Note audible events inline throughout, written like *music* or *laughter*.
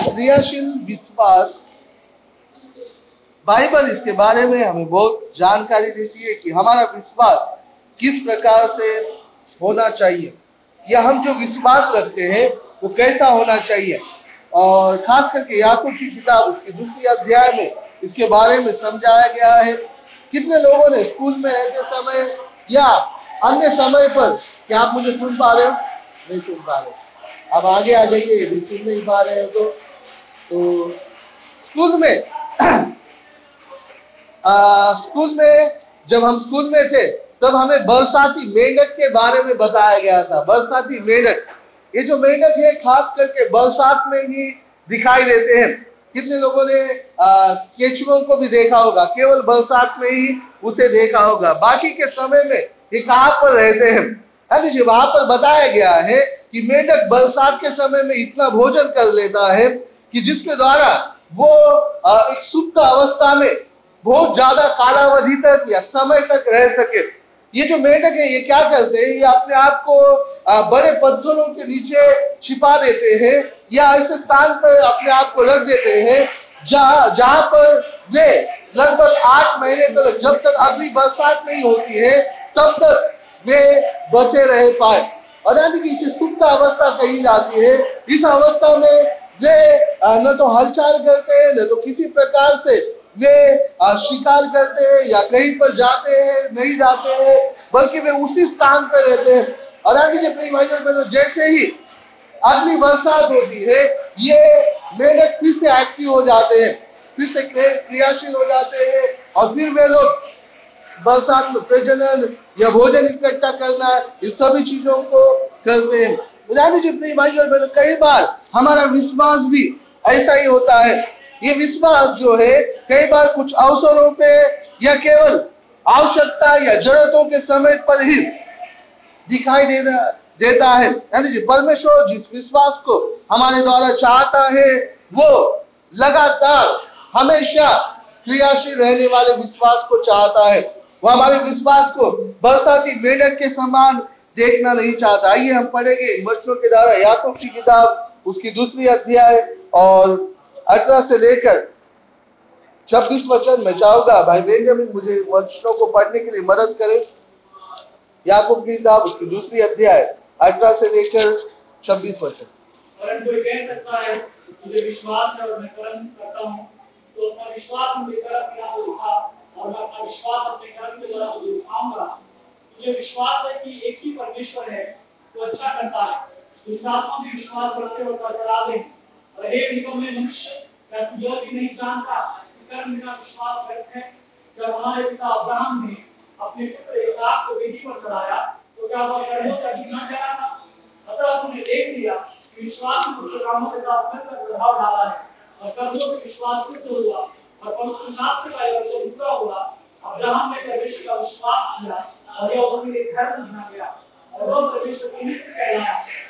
क्रियाशील विश्वास। बाइबल इसके बारे में हमें बहुत जानकारी देती है कि हमारा विश्वास किस प्रकार से होना चाहिए। या हम जो विश्वास रखते हैं, वो कैसा होना चाहिए? और खास करके याकूब की किताब, उसकी दूसरी अध्याय में इसके बारे में समझाया गया है। कितने लोगों ने स्कूल में रहते समय या अन्य समय पर, क्या आप मुझे सुन पा रहे हो? नहीं सुन पा रहे। अब आगे आ जाइए, यदि सुन नहीं पा रहे हो तो तो स्कूल में *clears throat* स्कूल में, जब हम स्कूल में थे, तब हमें बरसाती मेंढक के बारे में बताया गया था। बरसाती मेंढक, ये जो मेंढक है, खास करके बरसात में ही दिखाई देते हैं। कितने लोगों ने केचुओं को भी देखा होगा। केवल बरसात में ही उसे देखा होगा। बाकी के समय में ये कहाँ पर रहते हैं? जी, वहाँ पर बताया गया है कि मेंढक बरसात के समय में इतना भोजन कर लेता है कि जिसके द्वारा वो एक सुप्त अवस्था में बहुत ज़्यादा कालावधि तक या समय तक रह सके। ये जो मेंढक है, ये क्या करते हैं? ये अपने आप को बड़े पत्थरों के नीचे छिपा देते हैं या ऐसे स्थान पर अपने आप को रख देते हैं जहाँ जहाँ पर वे लगभग आठ महीने तक, जब तक अगली बरसात नहीं होती है, तब तक वे बचे रह पाए। यानी कि इसे सुप्त अवस्था कही जाती है। इस अवस्था में वे न तो हलचल करते हैं, न तो किसी प्रकार से वे शिकार करते हैं या कहीं पर जाते हैं, नहीं जाते हैं, बल्कि वे उसी स्थान पर रहते हैं। और आगे अपनी भाई और बहनों जैसे ही अगली बरसात होती है, ये मेंढक फिर से एक्टिव हो जाते हैं, फिर से क्रियाशील हो जाते हैं, और फिर वे लोग बरसात में प्रजनन या भोजन इकट्ठा करना, इन सभी चीज़ों को करते हैं। जी प्रिय भाई और बहनों, कई बार हमारा विश्वास भी ऐसा ही होता है। ये विश्वास जो है, कई बार कुछ अवसरों पे या केवल आवश्यकता या जरूरतों के समय पर ही दिखाई देता है। यानी जी परमेश्वर जिस विश्वास को हमारे द्वारा चाहता है, वो लगातार हमेशा क्रियाशील रहने वाले विश्वास को चाहता है। वो हमारे विश्वास को बरसाती मेढक के समान देखना नहीं चाहता। आइए हम पढ़ेंगे वचनों के द्वारा, याकूब की किताब उसकी दूसरी अध्याय और अठारह से लेकर छब्बीस वचन मैं चाहूँगा, भाई बेंजामिन, मुझे वचनों को पढ़ने के लिए मदद करें। याकूब की किताब, उसकी दूसरी अध्याय, अठारह से लेकर छब्बीस वचन। परंतु कह सकता है मुझे विश्वास है और मैं कर्म करता हूँ तो अपना विश्वास मुझे कर्म किया तो लिखा और मैं अपना विश्वास अपने कर्म के द्वारा दिखाऊँगा मुझे विश्वास है कि एक ही परमेश्वर है, वो अच्छा करता है। दूसरा आत्मा भी विश्वास करते हो बरकरार दें। और हे निकम्मे मनुष्य क्या तू यह भी नहीं जानता कि कर्म बिना विश्वास व्यर्थ है। जब हमारे पिता अब्राहम ने अपने पुत्र इसहाक को वेदी पर चढ़ाया तो क्या वह कर्मों से अधिक न डरा था? अतः तुमने देख लिया कि विश्वास ने पुत्र कामों के साथ मिलकर प्रभाव डाला है और कर्मों के विश्वास सिद्ध हुआ और पवित्र शास्त्र का यह वचन पूरा हुआ। अब्राहम ने परमेश्वर का विश्वास किया और यह उनके लिए धर्म माना गया और वह परमेश्वर के मित्र कहलाया।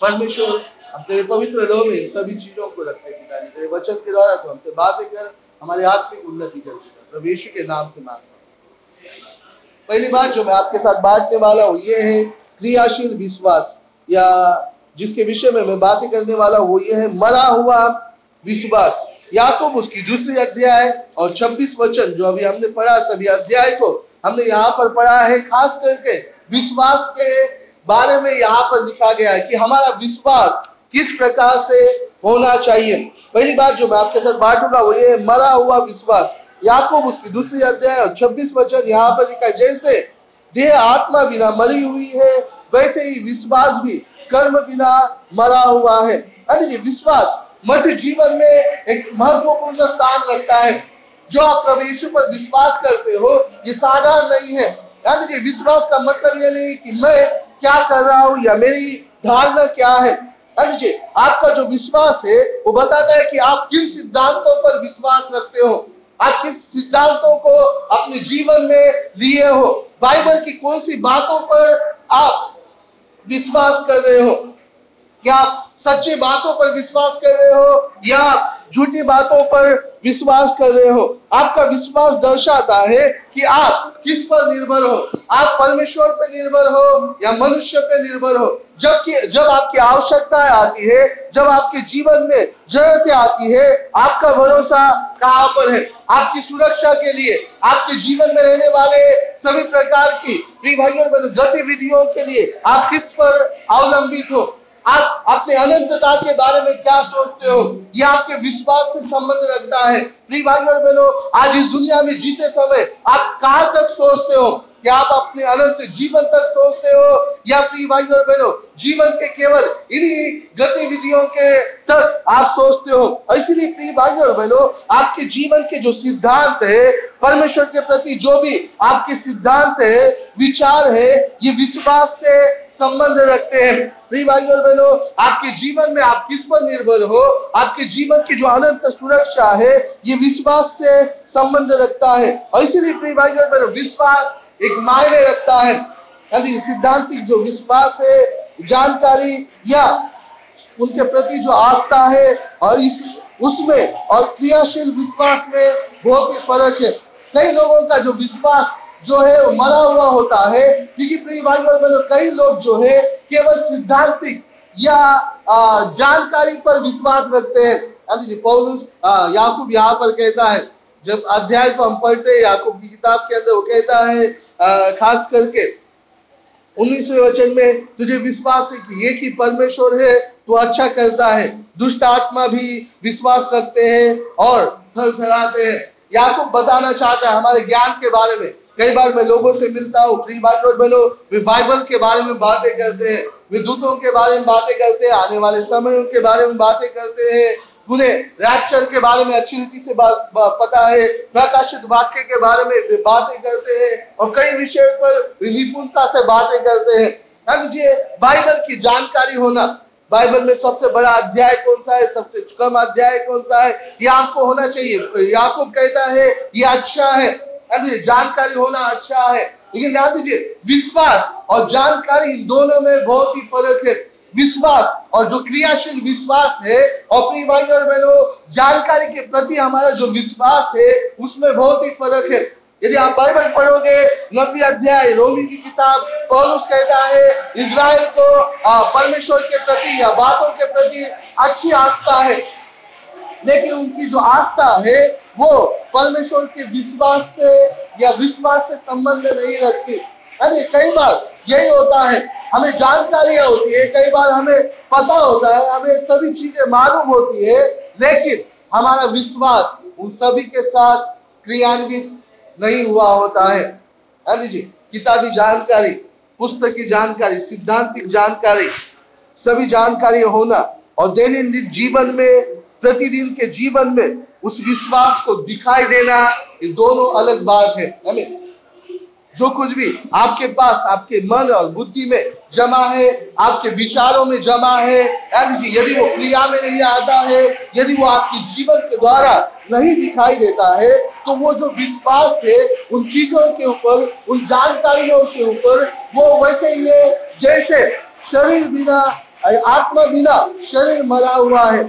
परमेश्वर हम तेरे पवित्र लो में सभी चीज़ों को रखते पिताजी। तेरे वचन के द्वारा तो हमसे बातें कर, हमारी आत्मिक उन्नति कर प्रभु यीशु के नाम से माँगता पहली बात जो मैं आपके साथ बांटने वाला हूँ, ये है क्रियाशील विश्वास। या जिसके विषय में मैं बातें करने वाला हूँ ये है मरा हुआ विश्वास। याकूब उसकी दूसरी अध्याय और 26 वचन जो अभी हमने पढ़ा, सभी अध्याय को हमने यहाँ पर पढ़ा है, खास करके विश्वास के बारे में यहाँ पर लिखा गया है कि हमारा विश्वास किस प्रकार से होना चाहिए। पहली बात जो मैं आपके साथ बांटूँगा वो ये मरा हुआ विश्वास। याकूब उसकी दूसरी अध्याय और छब्बीस वचन यहाँ पर लिखा है, जैसे देह आत्मा बिना मरी हुई है, वैसे ही विश्वास भी कर्म बिना मरा हुआ है। कि विश्वास मसीह जीवन में एक महत्वपूर्ण स्थान रखता है। जो आप प्रभु यीशु पर विश्वास करते हो, ये साधारण नहीं है। यानी कि विश्वास का मतलब ये नहीं कि मैं क्या कर रहा हूँ या मेरी धारणा क्या है? हाँ लीजिए आपका जो विश्वास है, वो बताता है कि आप किन सिद्धांतों पर विश्वास रखते हो? आप किस सिद्धांतों को अपने जीवन में लिए हो? बाइबल की कौन सी बातों पर आप विश्वास कर रहे हो? क्या आप सच्ची बातों पर विश्वास कर रहे हो? या झूठी बातों पर विश्वास कर रहे हो। आपका विश्वास दर्शाता है कि आप किस पर निर्भर हो। आप परमेश्वर पर निर्भर हो या मनुष्य पर निर्भर हो। जबकि जब आपकी आवश्यकताएँ आती है, जब आपके जीवन में जरूरतें आती है, आपका भरोसा कहाँ पर है? आपकी सुरक्षा के लिए, आपके जीवन में रहने वाले सभी प्रकार की गतिविधियों के लिए आप किस पर अवलंबित हो? आप अपने अनंतता के बारे में क्या सोचते हो? यह आपके विश्वास से संबंध रखता है। प्रिय भाई और बहनों, आज इस दुनिया में जीते समय आप कहाँ तक सोचते हो? क्या आप अपने अनंत जीवन तक सोचते हो? या प्रिय भाई और बहनों, जीवन के केवल इन्हीं गतिविधियों के तक आप सोचते हो? इसीलिए प्रिय भाई और बहनों, आपके जीवन के जो सिद्धांत है, परमेश्वर के प्रति जो भी आपके सिद्धांत है, विचार है, ये विश्वास से संबंध रखते हैं। प्रिय भाई और बहनों, आपके जीवन में आप किस पर निर्भर हो? आपके जीवन की जो अनंत सुरक्षा है, ये विश्वास से संबंध रखता है। और इसीलिए प्रिय भाई और बहनों, विश्वास एक मायने रखता है। यानी सिद्धांतिक जो विश्वास है, जानकारी या उनके प्रति जो आस्था है, और इस, उसमें और क्रियाशील विश्वास में बहुत ही फ़र्क है। कई लोगों का जो विश्वास जो है वो मरा हुआ होता है। क्योंकि प्रिय भाई और कई लोग जो है केवल सिद्धांतिक या जानकारी पर विश्वास रखते हैं। पौलुस याकूब यहाँ पर कहता है, जब अध्याय को हम पढ़ते हैं, याकूब की किताब के अंदर वो कहता है खास करके उन्नीसवें वचन में, तुझे विश्वास है कि एक ही परमेश्वर है तो अच्छा करता है। दुष्ट आत्मा भी विश्वास रखते हैं और थर थराते हैं। याकूब बताना चाहता है हमारे ज्ञान के बारे में कई बार मैं लोगों से मिलता हूँ प्री भाई और बहनों वे बाइबल के बारे में बातें करते हैं, वे दूतों के बारे में बातें करते हैं, आने वाले समय के बारे में बातें करते हैं। उन्हें रैप्चर के बारे में अच्छी रीति से पता है, प्रकाशित वाक्य के बारे में वे बातें करते हैं और कई विषय पर निपुणता से बातें करते हैं। लीजिए बाइबल की जानकारी होना, बाइबल में सबसे बड़ा अध्याय कौन सा है, सबसे कम अध्याय कौन सा है, ये आपको होना चाहिए। याकूब कहता है, ये अच्छा है। जानकारी होना अच्छा है। लेकिन ध्यान दीजिए, विश्वास और जानकारी इन दोनों में बहुत ही फ़र्क है। विश्वास और जो क्रियाशील विश्वास है प्रिय भाई और बहनों, जानकारी के प्रति हमारा जो विश्वास है, उसमें बहुत ही फ़र्क है। यदि आप बाइबल पढ़ोगे नबी अध्याय, रोमी की किताब, पौलुस कहता है, इज़राइल को परमेश्वर के प्रति या बातों के प्रति अच्छी आस्था है। लेकिन उनकी जो आस्था है वो परमेश्वर के विश्वास से या विश्वास से संबंध नहीं रखती। अरे, कई बार यही होता है, हमें जानकारियाँ होती है, कई बार हमें पता होता है, हमें सभी चीज़ें मालूम होती है, लेकिन हमारा विश्वास उन सभी के साथ क्रियान्वित नहीं हुआ होता है। हाँ जी, किताबी जानकारी, पुस्तक की जानकारी, सिद्धांतिक जानकारी, सभी जानकारी होना और दैनिक जीवन में, प्रतिदिन के जीवन में उस विश्वास को दिखाई देना ये दोनों अलग बात है हमें जो कुछ भी आपके पास, आपके मन और बुद्धि में जमा है, आपके विचारों में जमा है यदि वो क्रिया में नहीं आता है, यदि वो आपके जीवन के द्वारा नहीं दिखाई देता है तो वो जो विश्वास है, उन चीज़ों के ऊपर, उन जानकारियों के ऊपर, वो वैसे ही है, जैसे शरीर बिना, आत्मा बिना शरीर मरा हुआ है।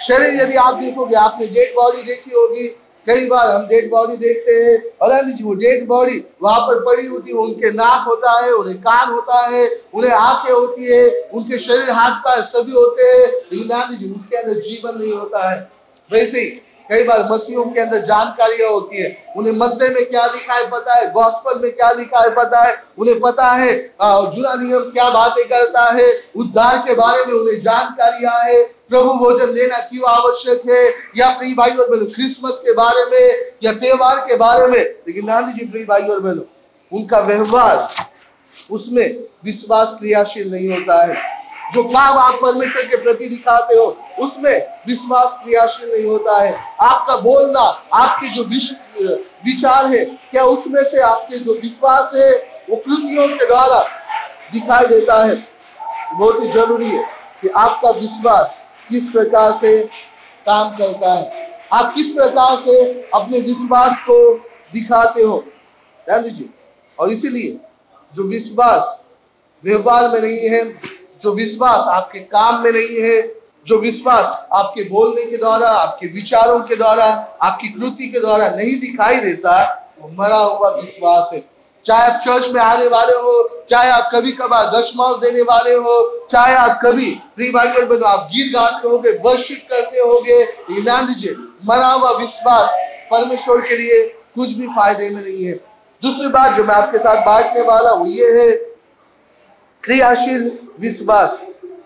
शरीर यदि आप देखोगे, आपने डेड बॉडी देखी होगी। कई बार हम डेड बॉडी देखते हैं और हाँ जी, वो डेड बॉडी वहाँ पर पड़ी होती है, उनके नाक होता है, उन्हें कान होता है, उन्हें आँखें होती है, उनके शरीर हाथ पैर सभी होते हैं। लेकिन गांधी जी, उसके अंदर जीवन नहीं होता है। वैसे ही कई बार मसीहों के अंदर जानकारियाँ होती है। उन्हें मध्य में क्या लिखा है पता है? गॉस्पल में क्या लिखा है पता है? उन्हें पता है जुड़ा नियम क्या बातें करता है? उद्धार के बारे में उन्हें जानकारियाँ है। प्रभु भोजन लेना क्यों आवश्यक है? या प्रिय भाई और बहनों क्रिसमस के बारे में या त्योहार के बारे में? लेकिन गांधी जी, प्रिय भाई और बहनों, उनका व्यवहार, उसमें विश्वास क्रियाशील नहीं होता है। जो काम आप परमेश्वर के प्रति दिखाते हो, उसमें विश्वास क्रियाशील नहीं होता है। आपका बोलना, आपके जो विचार है, क्या उसमें से आपके जो विश्वास है, वो कृतियों के द्वारा दिखाई देता है। बहुत ही ज़रूरी है कि आपका विश्वास किस प्रकार से काम करता है। आप किस प्रकार से अपने विश्वास को दिखाते हो, ध्यान दीजिए। और इसीलिए जो विश्वास व्यवहार में नहीं है जो विश्वास आपके काम में नहीं है, जो विश्वास आपके बोलने के द्वारा, आपके विचारों के द्वारा, आपकी कृति के द्वारा नहीं दिखाई देता, वो मरा हुआ विश्वास है। चाहे आप चर्च में आने वाले हो, चाहे आप कभी कभार दशमाव देने वाले हो, चाहे आप कभी प्री भाई बनो आप गीत गाते होगे वर्शिप करते होगे ध्यान दीजिए मरा हुआ विश्वास परमेश्वर के लिए कुछ भी फ़ायदे में नहीं है। दूसरी बात जो मैं आपके साथ बांटने वाला वो ये है क्रियाशील विश्वास।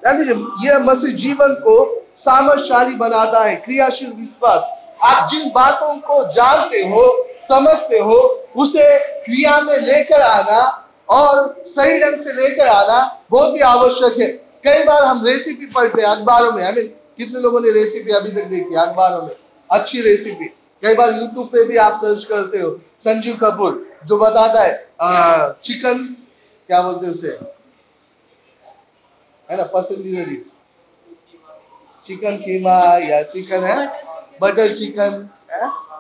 दीजिए यह मसीह जीवन को सामर्थशाली बनाता है क्रियाशील विश्वास। आप जिन बातों को जानते हो समझते हो उसे क्रिया में लेकर आना और सही ढंग से लेकर आना बहुत ही आवश्यक है। कई बार हम रेसिपी पढ़ते हैं अखबारों में। आई मीन कितने लोगों ने रेसिपी अभी तक देखी अखबारों में? अच्छी रेसिपी कई बार यूट्यूब पे भी आप सर्च करते हो संजीव कपूर जो बताता है आ, चिकन क्या बोलते हैं उसे? है ना पसंदीदा चीज़ चिकन कीमा या चिकन है, बटर चिकन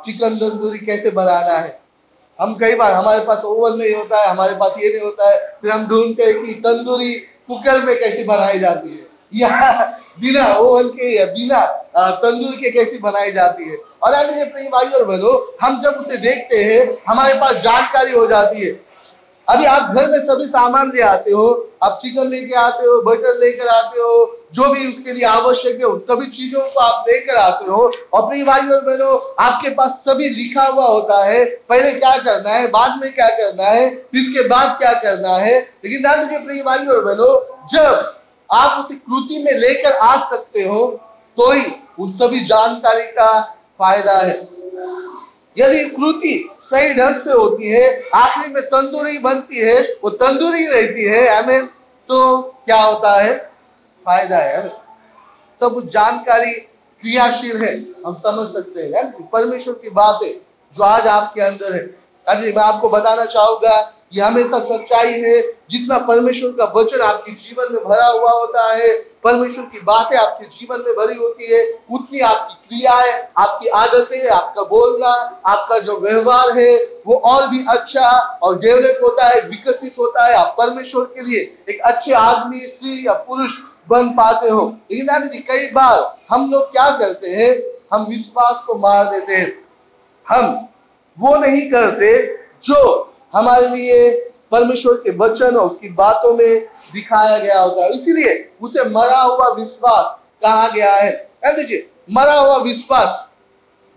चिकन तंदूरी कैसे बनाना है? हम कई बार, हमारे पास ओवन नहीं होता है, हमारे पास ये नहीं होता है, फिर हम ढूंढते हैं कि तंदूरी कुकर में कैसे बनाई जाती है। या बिना ओवन के या बिना तंदूर के कैसी बनाई जाती है? और अगर प्रिय भाई और बहनों, हम जब उसे देखते हैं, हमारे पास जानकारी हो जाती है अभी आप घर में सभी सामान ले आते हो, आप चिकन लेके आते हो बटर लेकर आते हो, जो भी उसके लिए आवश्यक है, उन सभी चीज़ों को आप लेकर आते हो। और प्रिय भाई और बहनों, आपके पास सभी लिखा हुआ होता है। पहले क्या करना है, बाद में क्या करना है, इसके बाद क्या करना है। लेकिन ना मुझे प्रिय भाई और बहनों, जब आप उसे कृति में लेकर आ सकते हो तो ही उन सभी जानकारी का फ़ायदा है। यदि कृति सही ढंग से होती है, आखिरी में तंदूरी बनती है, वो तंदूरी रहती है, हमें तो क्या होता है? फ़ायदा है। तब जानकारी क्रियाशील है। हम समझ सकते हैं परमेश्वर की बात है जो आज आपके अंदर है। अजी मैं आपको बताना चाहूँगा ये हमेशा सच्चाई है। जितना परमेश्वर का वचन आपके जीवन में भरा हुआ होता है, परमेश्वर की बातें आपके जीवन में भरी होती है, उतनी आपकी क्रियाएँ, आपकी आदतें, आपका बोलना, आपका जो व्यवहार है, वो और भी अच्छा और डेवलप होता है, विकसित होता है। आप परमेश्वर के लिए एक अच्छे आदमी, स्त्री या पुरुष बन पाते हो। लेकिन जी, कई बार हम लोग क्या करते हैं? हम विश्वास को मार देते हैं। हम वो नहीं करते जो हमारे लिए परमेश्वर के वचन और उसकी बातों में दिखाया गया होता है इसीलिए उसे मरा हुआ विश्वास कहा गया है। दीजिए मरा हुआ विश्वास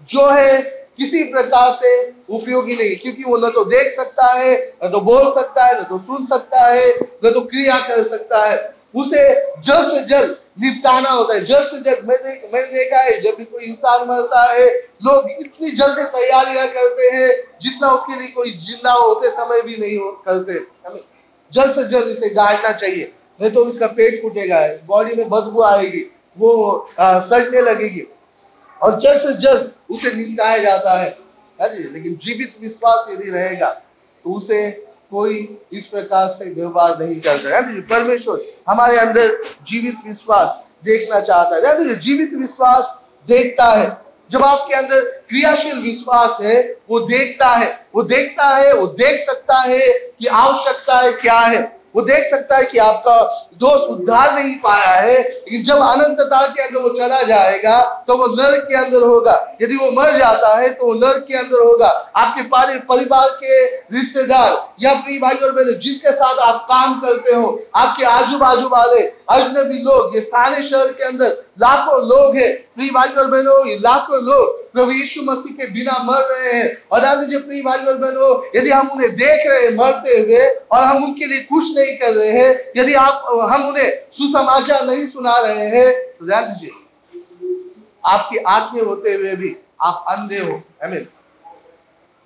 जो है किसी प्रकार से उपयोगी नहीं, क्योंकि वो न तो देख सकता है, न तो बोल सकता है, न तो सुन सकता है, न तो क्रिया कर सकता है। उसे जल्द से जल्द निपटाना होता है। जल्द से जल्द मैं देख मैंने देखा है, जब भी कोई इंसान मरता है, लोग इतनी जल्दी तैयारियाँ करते हैं, जितना उसके लिए कोई ज़िंदा होते समय भी नहीं करते। जल्द से जल्द इसे गाड़ना चाहिए। नहीं तो उसका पेट फूटेगा बॉडी में बदबू आएगी, वो सड़ने लगेगी। और जल्द से जल्द उसे निपटाया जाता है। लेकिन जीवित विश्वास यदि रहेगा तो उसे कोई इस प्रकार से व्यवहार नहीं करता है। परमेश्वर हमारे अंदर जीवित विश्वास देखना चाहता है। जीवित विश्वास देखता है। जब आपके अंदर क्रियाशील विश्वास है, वो देखता है। वो देखता है, वो देख सकता है कि आवश्यकता है क्या है। वो देख सकता है कि आपका दोष उद्धार नहीं पाया है, लेकिन जब अनंतता के अंदर वो चला जाएगा तो वो नर्क के अंदर होगा। यदि वो मर जाता है तो वो नर्क के अंदर होगा। आपके परिवार के रिश्तेदार या प्रिय भाई और बहन, जिनके साथ आप काम करते हो, आपके आजू बाजू वाले, अजनबी लोग, ये स्थानीय शहर के अंदर लाखों लोग हैं। प्रिय भाई और बहनों, ये लाखों लोग प्रभु यीशु मसीह के बिना मर रहे हैं। और ध्यान दीजिए प्रिय भाई और बहनों, यदि हम उन्हें देख रहे हैं मरते हुए, और हम उनके लिए कुछ नहीं कर रहे हैं, यदि आप हम उन्हें सुसमाचार नहीं सुना रहे हैं। तो ध्यान दीजिए, आपकी आँखें होते हुए भी आप अंधे हो मीन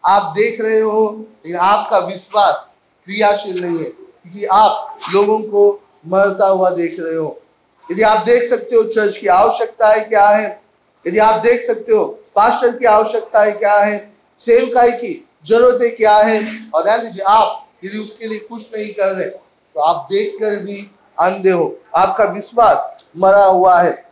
आप देख रहे हो, लेकिन आपका विश्वास क्रियाशील नहीं है, क्योंकि आप लोगों को मरता हुआ देख रहे हो। यदि आप देख सकते हो चर्च की आवश्यकता है क्या है, यदि आप देख सकते हो पास्टर की आवश्यकता है क्या है, सेवकाई की ज़रूरत क्या है, और ध्यान दीजिए, आप यदि उसके लिए कुछ नहीं कर रहे तो आप देखकर भी अंधे हो। आपका विश्वास मरा हुआ है।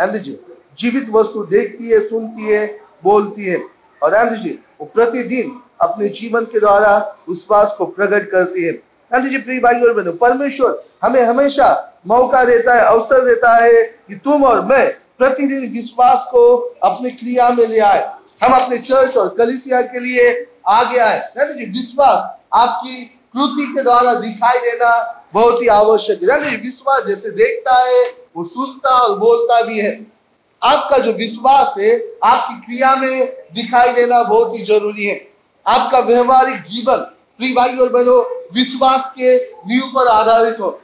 एंड जी, जीवित वस्तु देखती है, सुनती है, बोलती है। और एंड जी, वो प्रतिदिन अपने जीवन के द्वारा विश्वास को प्रकट करती है। एंड जी, प्रिय भाई और बहनों, परमेश्वर हमें हमेशा मौका देता है, अवसर देता है कि तुम और मैं प्रतिदिन विश्वास को अपनी क्रिया में ले आए। हम अपने चर्च और कलिसिया के लिए आगे आए। जी, विश्वास आपकी कृति के द्वारा दिखाई देना बहुत ही आवश्यक है। यानी विश्वास जैसे देखता है, वो सुनता और बोलता भी है। आपका जो विश्वास है, आपकी क्रिया में दिखाई देना बहुत ही ज़रूरी है। आपका व्यवहारिक जीवन, प्रिय भाई और बहनों, विश्वास के नींव पर आधारित हो।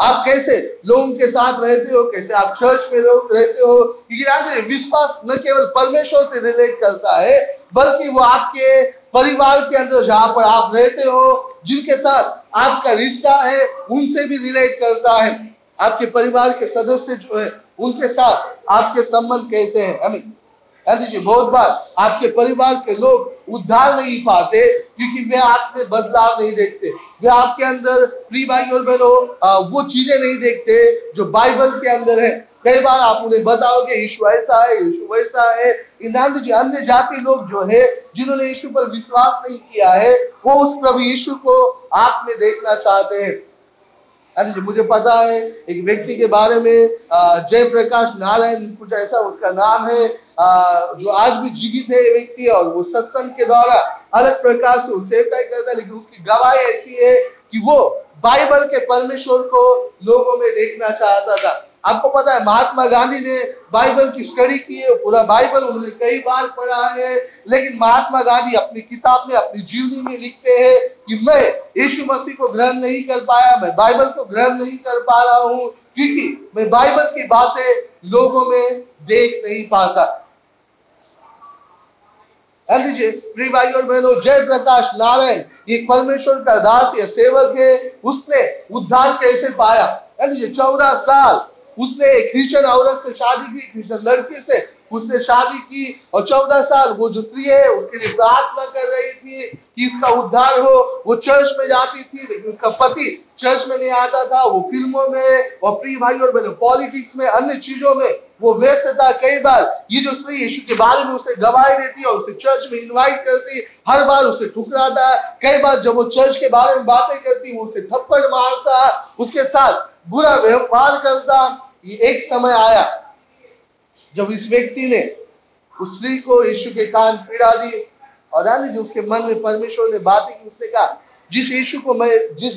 आप कैसे लोगों के साथ रहते हो, कैसे आप चर्च में लोग रहते हो क्योंकि विश्वास न केवल परमेश्वर से रिलेट करता है, बल्कि वो आपके परिवार के अंदर जहाँ पर आप रहते हो, जिनके साथ आपका रिश्ता है, उनसे भी रिलेट करता है। आपके परिवार के सदस्य जो है, उनके साथ आपके संबंध कैसे हैं? आई मीन दीजिए बहुत बार आपके परिवार के लोग उद्धार नहीं पाते क्योंकि वे आप में बदलाव नहीं देखते। वे आपके अंदर प्री भाई और बहनों वो चीज़ें नहीं देखते जो बाइबल के अंदर है। कई बार आप उन्हें बताओगे, यीशु ऐसा है, यीशु वैसा है। इन जी अन्य जाति लोग जो है, जिन्होंने यीशु पर विश्वास नहीं किया है, वो उस प्रभु यीशु को आप में देखना चाहते हैं। जी, मुझे पता है, एक व्यक्ति के बारे में जयप्रकाश नारायण कुछ ऐसा उसका नाम है जो आज भी जीवित है व्यक्ति और वो सत्संग के द्वारा अलग प्रकार से उसे ही करता है, लेकिन उसकी गवाही ऐसी है कि वो बाइबल के परमेश्वर को लोगों में देखना चाहता था। आपको पता है, महात्मा गांधी ने बाइबल की स्टडी की है, पूरा बाइबल उन्होंने कई बार पढ़ा है, लेकिन महात्मा गांधी अपनी किताब में, अपनी जीवनी में लिखते हैं कि मैं यीशु मसीह को ग्रहण नहीं कर पाया, मैं बाइबल को ग्रहण नहीं कर पा रहा हूँ, क्योंकि मैं बाइबल की बातें लोगों में देख नहीं पाता। लीजिए प्रिय भाई और बहनों, जय प्रकाश नारायण, ये परमेश्वर का दास, या सेवक है, उसने उद्धार कैसे पाया? चौदह साल उसने एक क्रिश्चियन औरत से शादी की क्रिश्चियन लड़के से उसने शादी की और चौदह साल वो जो स्त्री है, उसके लिए प्रार्थना कर रही थी कि इसका उद्धार हो। वो चर्च में जाती थी, लेकिन उसका पति चर्च में नहीं आता था। वो फ़िल्मों में और प्रिय भाई और बहनों, पॉलिटिक्स में, अन्य चीज़ों में वो व्यस्त था कई बार। ये जो स्त्री यीशु के बारे में उसे गवाही देती और उसे चर्च में इनवाइट करती, हर बार उसे ठुकराता कई बार जब वो चर्च के बारे में बातें करती, वो उसे थप्पड़ मारता, उसके साथ बुरा व्यवहार करता, ये एक समय आया, जब इस व्यक्ति ने उस स्त्री को यीशु के कान पीड़ा दी और ध्यान दीजिए उसके मन में परमेश्वर ने बातें की, उसने कहा, जिस यीशु को मैं, जिस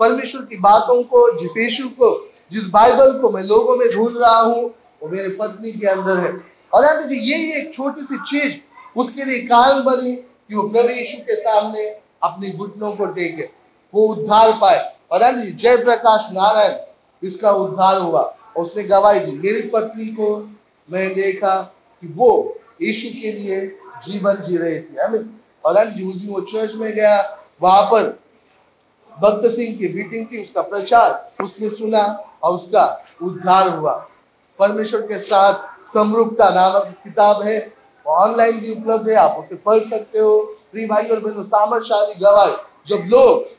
परमेश्वर की बातों को, जिस यीशु को, जिस बाइबल को मैं लोगों में ढूंढ रहा हूँ, वो मेरे पत्नी के अंदर है। और ध्यान दीजिए यही एक छोटी सी चीज़ उसके लिए कारण बनी कि वो प्रभु यीशु के सामने अपने घुटनों को टेके, वो उद्धार पाए। और ध्यान दीजिए जय प्रकाश नारायण इसका उद्धार हुआ उसने गवाही दी। मेरी पत्नी को मैं देखा कि वो यीशु के लिए जीवन जी रही थी। हमें उस दिन वो चर्च में गया, वहाँ पर भक्त सिंह की मीटिंग थी, उसका प्रचार उसने सुना और उसका उद्धार हुआ। परमेश्वर के साथ समरूपता नामक किताब है ऑनलाइन भी उपलब्ध है, आप उसे पढ़ सकते हो। प्रिय भाई और बहनों सामर्थशाली गवाही, जब लोग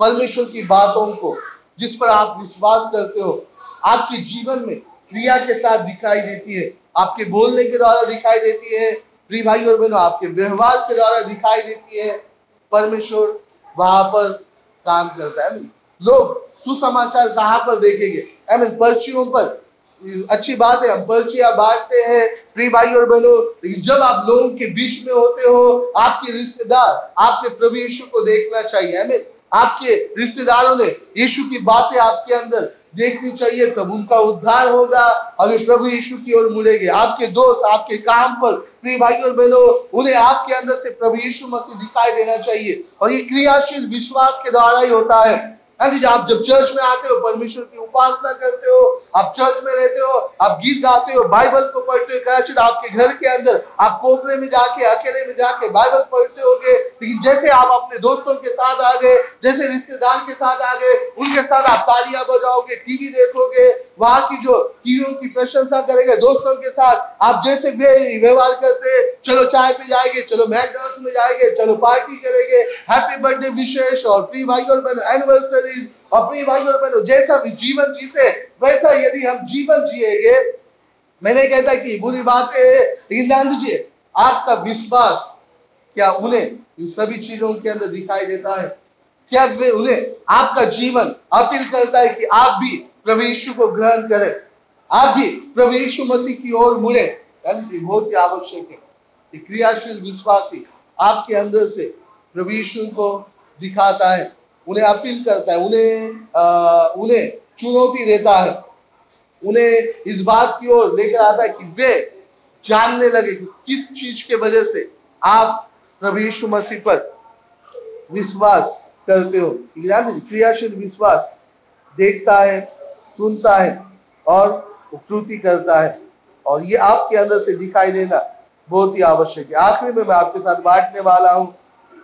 परमेश्वर की बातों को, जिस पर आप विश्वास करते हो, आपके जीवन में क्रिया के साथ दिखाई देती है, आपके बोलने के द्वारा दिखाई देती है, प्रिय भाई और बहनों, आपके व्यवहार के द्वारा दिखाई देती है, परमेश्वर वहाँ पर काम करता है। लोग सुसमाचार कहाँ पर देखेंगे? आई पर्चियों पर। अच्छी बात है, हम पर्चियाँ बांटते हैं, प्रिय भाई और बहनों, लेकिन जब आप लोगों के बीच में होते हो, आपके रिश्तेदार, आपके प्रभु यीशु को देखना चाहिए। आई आपके रिश्तेदारों ने यीशु की बातें आपके अंदर देखनी चाहिए, तब उनका उद्धार होगा। और प्रभु यीशु की ओर मुड़ेंगे। आपके दोस्त, आपके काम पर, प्रिय भाई और बहनों, उन्हें आपके अंदर से प्रभु यीशु मसीह दिखाई देना चाहिए। और ये क्रियाशील विश्वास के द्वारा ही होता है। जी, आप जब चर्च में आते हो, परमेश्वर की उपासना करते हो, आप चर्च में रहते हो, आप गीत गाते हो बाइबल को पढ़ते हो, कदाचित आपके घर के अंदर, आप कोपरे में जाके, अकेले में जाके बाइबल पढ़ते होगे, लेकिन जैसे आप अपने दोस्तों के साथ आ गए, जैसे रिश्तेदार के साथ आ गए, उनके साथ आप तालियाँ बजाओगे टीवी देखोगे, वहाँ की जो टीवियों की प्रशंसा करेंगे, दोस्तों के साथ आप जैसे व्यवहार करते, चलो चाय पे जाएँगे, चलो मैकडॉनल्ड्स में जाएँगे, चलो पार्टी करेंगे हैप्पी बर्थडे विशेष और प्री भाई और एनिवर्सरी और प्री भाई और बहनों जैसा भी जीवन जीते, वैसा यदि हम जीवन जिएँगे, मैं नहीं कहता कि बुरी बात है, लेकिन ध्यान दीजिए आपका विश्वास क्या उन्हें इन सभी चीज़ों के अंदर दिखाई देता है? क्या वे उन्हें, आपका जीवन अपील करता है कि आप भी प्रभु यीशु को ग्रहण करें? आप भी प्रभु यीशु मसीह की ओर मुड़े। बहुत ही आवश्यक है क्रियाशील विश्वासी आपके अंदर से प्रभु यीशु को दिखाता है। उन्हें अपील करता है, उन्हें उन्हें चुनौती देता है। उन्हें इस बात की ओर लेकर आता है कि वे जानने लगे कि किस चीज़ के वजह से आप प्रभु यीशु मसीह पर विश्वास करते हो। क्रियाशील विश्वास देखता है, सुनता है और उपकृति करता है। और ये आपके अंदर से दिखाई देना बहुत ही आवश्यक है। आखिरी में मैं आपके साथ बांटने वाला हूँ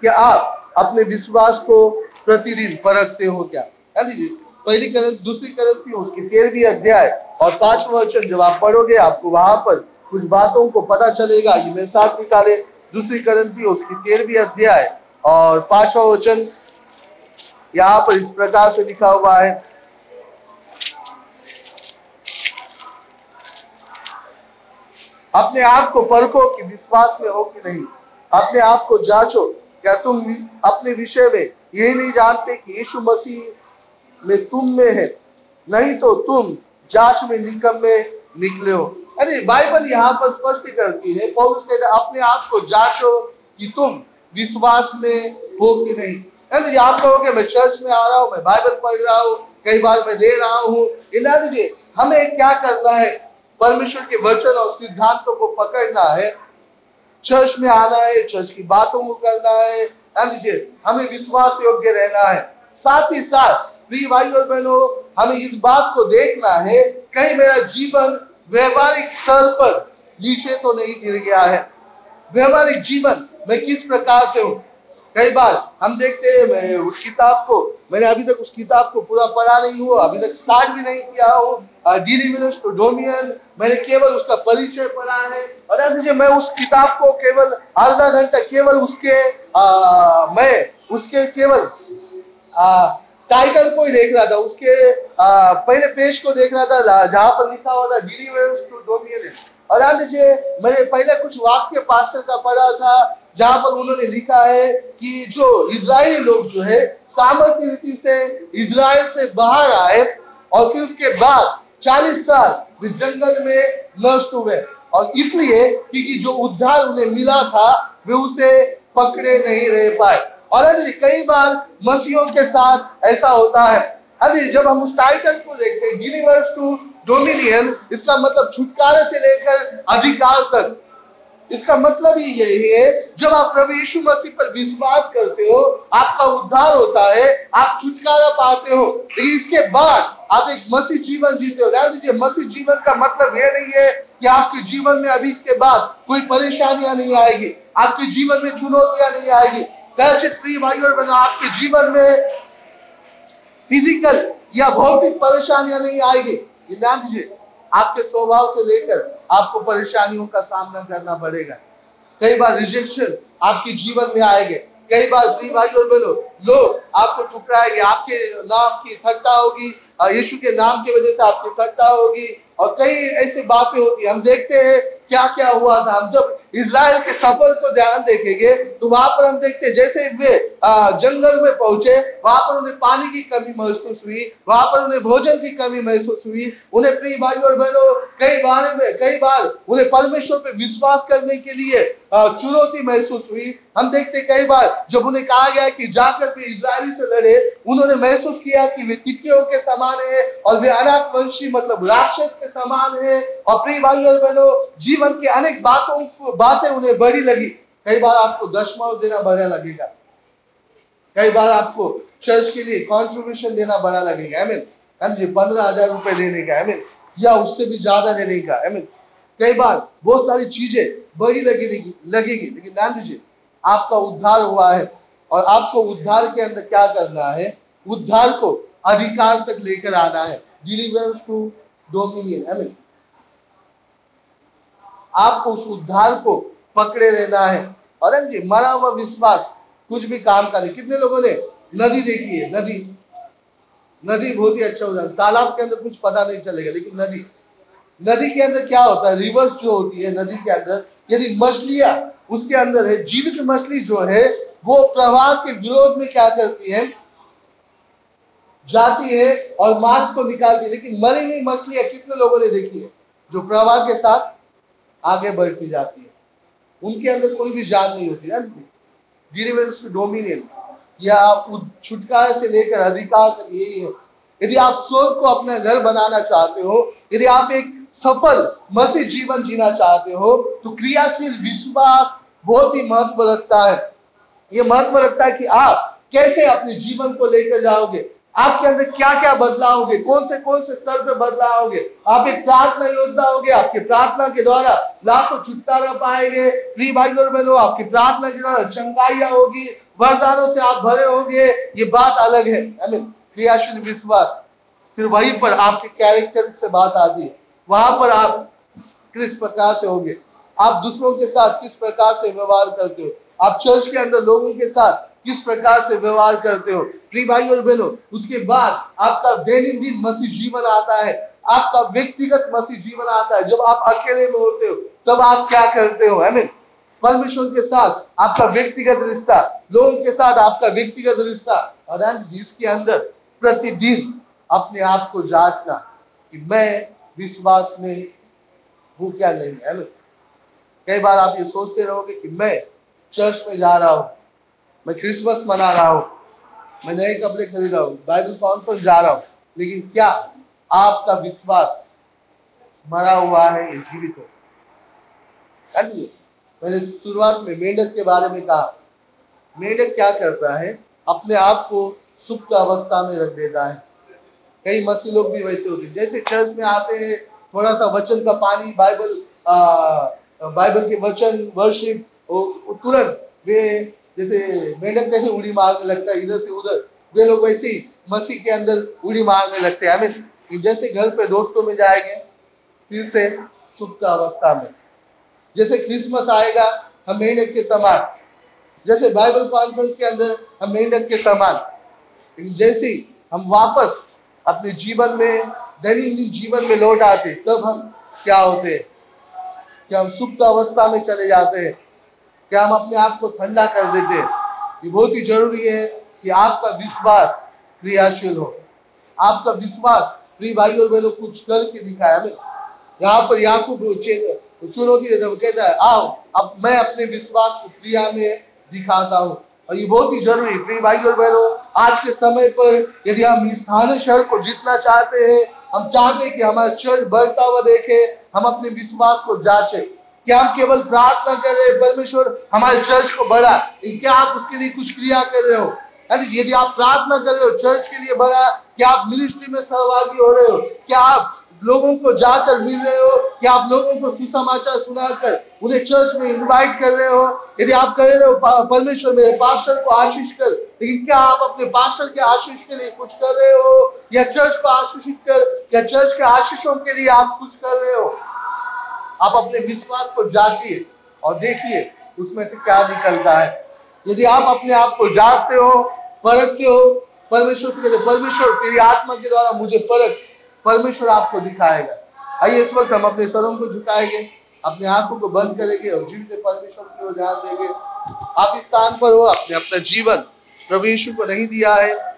कि आप अपने विश्वास को प्रतिदिन परखते हो क्या? दीजिए पहली करंत दूसरी करंत थी उसकी। तेरहवीं अध्याय और पांचवा वचन, जब आप पढ़ोगे, आपको वहाँ पर कुछ बातों को पता चलेगा, ये मेरे साथ निकाले। दूसरी करंत थी उसकी तेरहवीं अध्याय और पांचवा वचन, यहाँ पर इस प्रकार से लिखा हुआ है। अपने आप को परखो कि विश्वास में हो कि नहीं। अपने आप को जांचो क्या तुम अपने विषय में यही नहीं जानते कि यीशु मसीह में तुम में है? नहीं तो तुम जाँच में निकम में निकले हो। अरे, बाइबल यहाँ पर स्पष्ट करती है। पौलुस कहते अपने आप को जांचो कि तुम विश्वास में हो कि नहीं। यानी आप कहोगे, मैं चर्च में आ रहा हूँ, मैं बाइबल पढ़ रहा हूँ, कई बार मैं दे रहा हूँ। इला दीजिए हमें क्या करना है? परमेश्वर के वचन और सिद्धांतों को पकड़ना है। चर्च में आना है, चर्च की बातों को करना है। लीजिए हमें विश्वास योग्य रहना है। साथ ही साथ, प्रिय भाई और बहनों, हमें इस बात को देखना है, कहीं मेरा जीवन व्यवहारिक स्तर पर नीचे तो नहीं गिर गया है। व्यवहारिक जीवन मैं किस प्रकार से हूँ? कई बार हम देखते हैं उस किताब को मैंने अभी तक उस किताब को पूरा पढ़ा नहीं हुआ अभी तक स्टार्ट भी नहीं किया हूँ। डिलीमिनस टू डोमियन मैंने केवल उसका परिचय पढ़ा है। और अब मुझे मैं उस किताब को केवल आधा घंटा केवल उसके आ, मैं उसके केवल टाइटल को ही देख रहा था। उसके आ, पहले पेज को देख रहा था जहाँ पर लिखा हुआ था डिलीमिनस टू डोमियन और मैंने पहले कुछ वाक्य पास्टर का पढ़ा था जहाँ पर उन्होंने लिखा है कि जो इसराइली लोग जो है, सामर्थ्य रीति से इसराइल से बाहर आए और फिर उसके बाद 40 साल वे जंगल में नष्ट हुए। और इसलिए क्योंकि जो उद्धार उन्हें मिला था, वे उसे पकड़े नहीं रह पाए। और अरे कई बार मसीहों के साथ ऐसा होता है। अरे जब हम उस टाइटल को देखते हैं यूनिवर्स टू डोमिनियन इसका मतलब छुटकारे से लेकर अधिकार तक। इसका मतलब ही यही है, जब आप प्रभु यीशु मसीह पर विश्वास करते हो, आपका उद्धार होता है, आप छुटकारा पाते हो, लेकिन इसके बाद आप एक मसीह जीवन जीते हो। ध्यान दीजिए, मसीह जीवन का मतलब यह नहीं है कि आपके जीवन में अभी इसके बाद कोई परेशानियाँ नहीं आएगी, आपके जीवन में चुनौतियाँ नहीं आएगी। प्रिय भाई और बहनों, आपके जीवन में फ़िज़िकल या भौतिक परेशानियाँ नहीं आएगी। ध्यान दीजिए आपके स्वभाव से लेकर आपको परेशानियों का सामना करना पड़ेगा। कई बार रिजेक्शन आपके जीवन में आएँगे। कई बार प्रिय भाई और बहनों, लोग आपको ठुकराएँगे। आपके नाम की थट्टा होगी यीशु के नाम की वजह से आपकी थट्टा होगी। और कई ऐसी बातें होती हम देखते हैं क्या क्या हुआ था। हम जब इसराइल के सफ़र को ध्यान देखेंगे तो वहाँ पर हम देखते जैसे वे जंगल में पहुँचे, वहाँ पर उन्हें पानी की कमी महसूस हुई, वहाँ पर उन्हें भोजन की कमी महसूस हुई। उन्हें प्रिय भाई और बहनों, कई बार में, कई बार उन्हें परमेश्वर पे विश्वास करने के लिए चुनौती महसूस हुई। हम देखते कई बार जब उन्हें कहा गया कि जाकर वे इसराइली से लड़े, उन्होंने महसूस किया कि वे टिक्कियों के समान है और वे अनाथ वंशी मतलब राक्षस के समान है। और प्रिय भाई और बहनों, जीवन की अनेक बातों को बातें उन्हें बड़ी लगी। कई बार आपको दशमाव देना बड़ा लगेगा। कई बार आपको चर्च के लिए कॉन्ट्रीब्यूशन देना बड़ा लगेगा। आई मीन जी, पंद्रह हज़ार रुपए देने का। आई मीन या उससे भी ज़्यादा देने का। आई मीन कई बार बहुत सारी चीज़ें बड़ी लगेगी लगेगी। लेकिन ध्यान दीजिए आपका उद्धार हुआ है और आपको उद्धार के अंदर क्या करना है? उद्धार को अधिकार तक लेकर आना है। Deliverance to dominion I mean आपको उस उद्धार को पकड़े रहना है। और जी, मरा हुआ विश्वास, कुछ भी काम करे। कितने लोगों ने नदी देखी है? नदी। नदी बहुत ही अच्छा उदाहरण। तालाब के अंदर कुछ पता नहीं चलेगा, लेकिन नदी। नदी के अंदर क्या होता है? रिवर्स जो होती है नदी के अंदर यदि मछलियाँ, उसके अंदर है। जीवित मछली जो है, वो प्रवाह के विरोध में क्या करती है? जाती है और मार्ग को निकालती है। लेकिन मरी हुई मछलियाँ कितने लोगों ने देखी है? जो प्रवाह के साथ आगे बढ़ती जाती है। उनके अंदर कोई भी जान नहीं होती ना? डिलीवरेंस टू डोमिनियन या छुटकारे से लेकर अधिकार तक यही है। यदि आप स्वर्ग को अपना घर बनाना चाहते हो, यदि आप एक सफल मसीह जीवन जीना चाहते हो तो क्रियाशील विश्वास बहुत ही महत्व रखता है। ये महत्व रखता है कि आप कैसे अपने जीवन को लेकर जाओगे। आपके अंदर क्या क्या बदलाव होंगे? कौन से कौन से स्तर पे बदलाव होंगे? आप एक प्रार्थना योद्धा होगे, आपके प्रार्थना के द्वारा लाखों छुटकारा पाएँगे। प्रिय भाई और बहनों, आपकी प्रार्थना के द्वारा चंगाइया होगी, वरदानों से आप भरे होंगे। ये बात अलग है क्रियाशील विश्वास। फिर वहीं पर आपके कैरेक्टर से बात आती है। वहाँ पर आप किस प्रकार से होंगे? आप दूसरों के साथ किस प्रकार से व्यवहार करते हो? आप चर्च के अंदर लोगों के साथ किस प्रकार से व्यवहार करते हो? प्रिय भाई और बहनों, उसके बाद आपका दैनिक मसीह जीवन आता है। आपका व्यक्तिगत मसीह जीवन आता है। जब आप अकेले में होते हो, तब आप क्या करते हो? मीन परमेश्वर के साथ आपका व्यक्तिगत रिश्ता, लोगों के साथ आपका व्यक्तिगत रिश्ता और जिसके अंदर प्रतिदिन अपने आप को जांचना कि मैं विश्वास में हूँ क्या नहीं। है कई बार आप ये सोचते रहोगे कि मैं चर्च में जा रहा हूँ मैं क्रिसमस मना रहा हूँ। मैं नए कपड़े खरीद रहा हूँ। बाइबल कॉन्फ्रेंस जा रहा हूँ। लेकिन क्या आपका विश्वास मरा हुआ है या जीवित हो? मैंने शुरुआत में मेंढक के बारे में कहा। मेंढक क्या करता है? अपने आप को सुप्त अवस्था में रख देता है। कई मसीह लोग भी वैसे होते हैं। जैसे चर्च में आते हैं थोड़ा सा वचन का पानी बाइबल आ, बाइबल के वचन वर्शिप तुरंत वे जैसे मेंढक कैसे उड़ी मारने लगता है, इधर से उधर। वे लोग वैसे ही मसीह के अंदर उड़ी मारने लगते हैं। हमें जैसे घर पे दोस्तों में जाएँगे, फिर से सुप्त अवस्था में। जैसे क्रिसमस आएगा, हम मेंढक के समान। जैसे बाइबल कॉन्फ्रेंस के अंदर हम मेंढक के समान। जैसे हम वापस अपने जीवन में दैनिक जीवन में लौट आते, तब हम क्या होते हैं? क्या हम सुप्त अवस्था में चले जाते हैं। क्या हम अपने आप को ठंडा कर देते ये बहुत ही ज़रूरी है कि आपका विश्वास क्रियाशील हो। आपका विश्वास प्रिय भाई और बहनों, कुछ करके दिखाया हमें। यहाँ पर याकूब चुनौती देता वो कहता है, आओ, अब मैं अपने विश्वास को क्रिया में दिखाता हूँ। और ये बहुत ही ज़रूरी प्रिय भाई और बहनों, आज के समय पर यदि हम स्थानीय शहर को जीतना चाहते हैं, हम चाहते हैं कि हमारा चर्च बढ़ता हुआ देखे, हम अपने विश्वास को जांचे। क्या हम केवल प्रार्थना कर रहे हैं, परमेश्वर हमारे चर्च को बढ़ा। क्या आप उसके लिए कुछ क्रिया कर रहे हो? यदि आप प्रार्थना कर रहे हो, चर्च के लिए बढ़ा क्या आप मिनिस्ट्री में सहभागी हो रहे हो क्या आप लोगों को जाकर मिल रहे हो क्या आप लोगों को सुसमाचार सुनाकर उन्हें चर्च में इनवाइट कर रहे हो। यदि आप कर रहे हो परमेश्वर मेरे पास्टर को आशीष कर। लेकिन क्या आप अपने पास्टर के आशीष के लिए कुछ कर रहे हो? या चर्च को आशीषित कर? या चर्च के आशीषों के लिए आप कुछ कर रहे हो? आप अपने विश्वास को जांचिए और देखिए, उसमें से क्या निकलता है। यदि आप अपने आप को जांचते हो, परखते हो, परमेश्वर से कहते, परमेश्वर, तेरी आत्मा के द्वारा मुझे परख, परमेश्वर आपको दिखाएगा। आइए, इस वक्त हम अपने सरों को झुकाएँगे, अपने आँखों को बंद करेंगे और जीवित परमेश्वर की ओर ध्यान देंगे। आप इस स्थान पर हो, आपने अपना जीवन प्रभु यीशु को नहीं दिया है।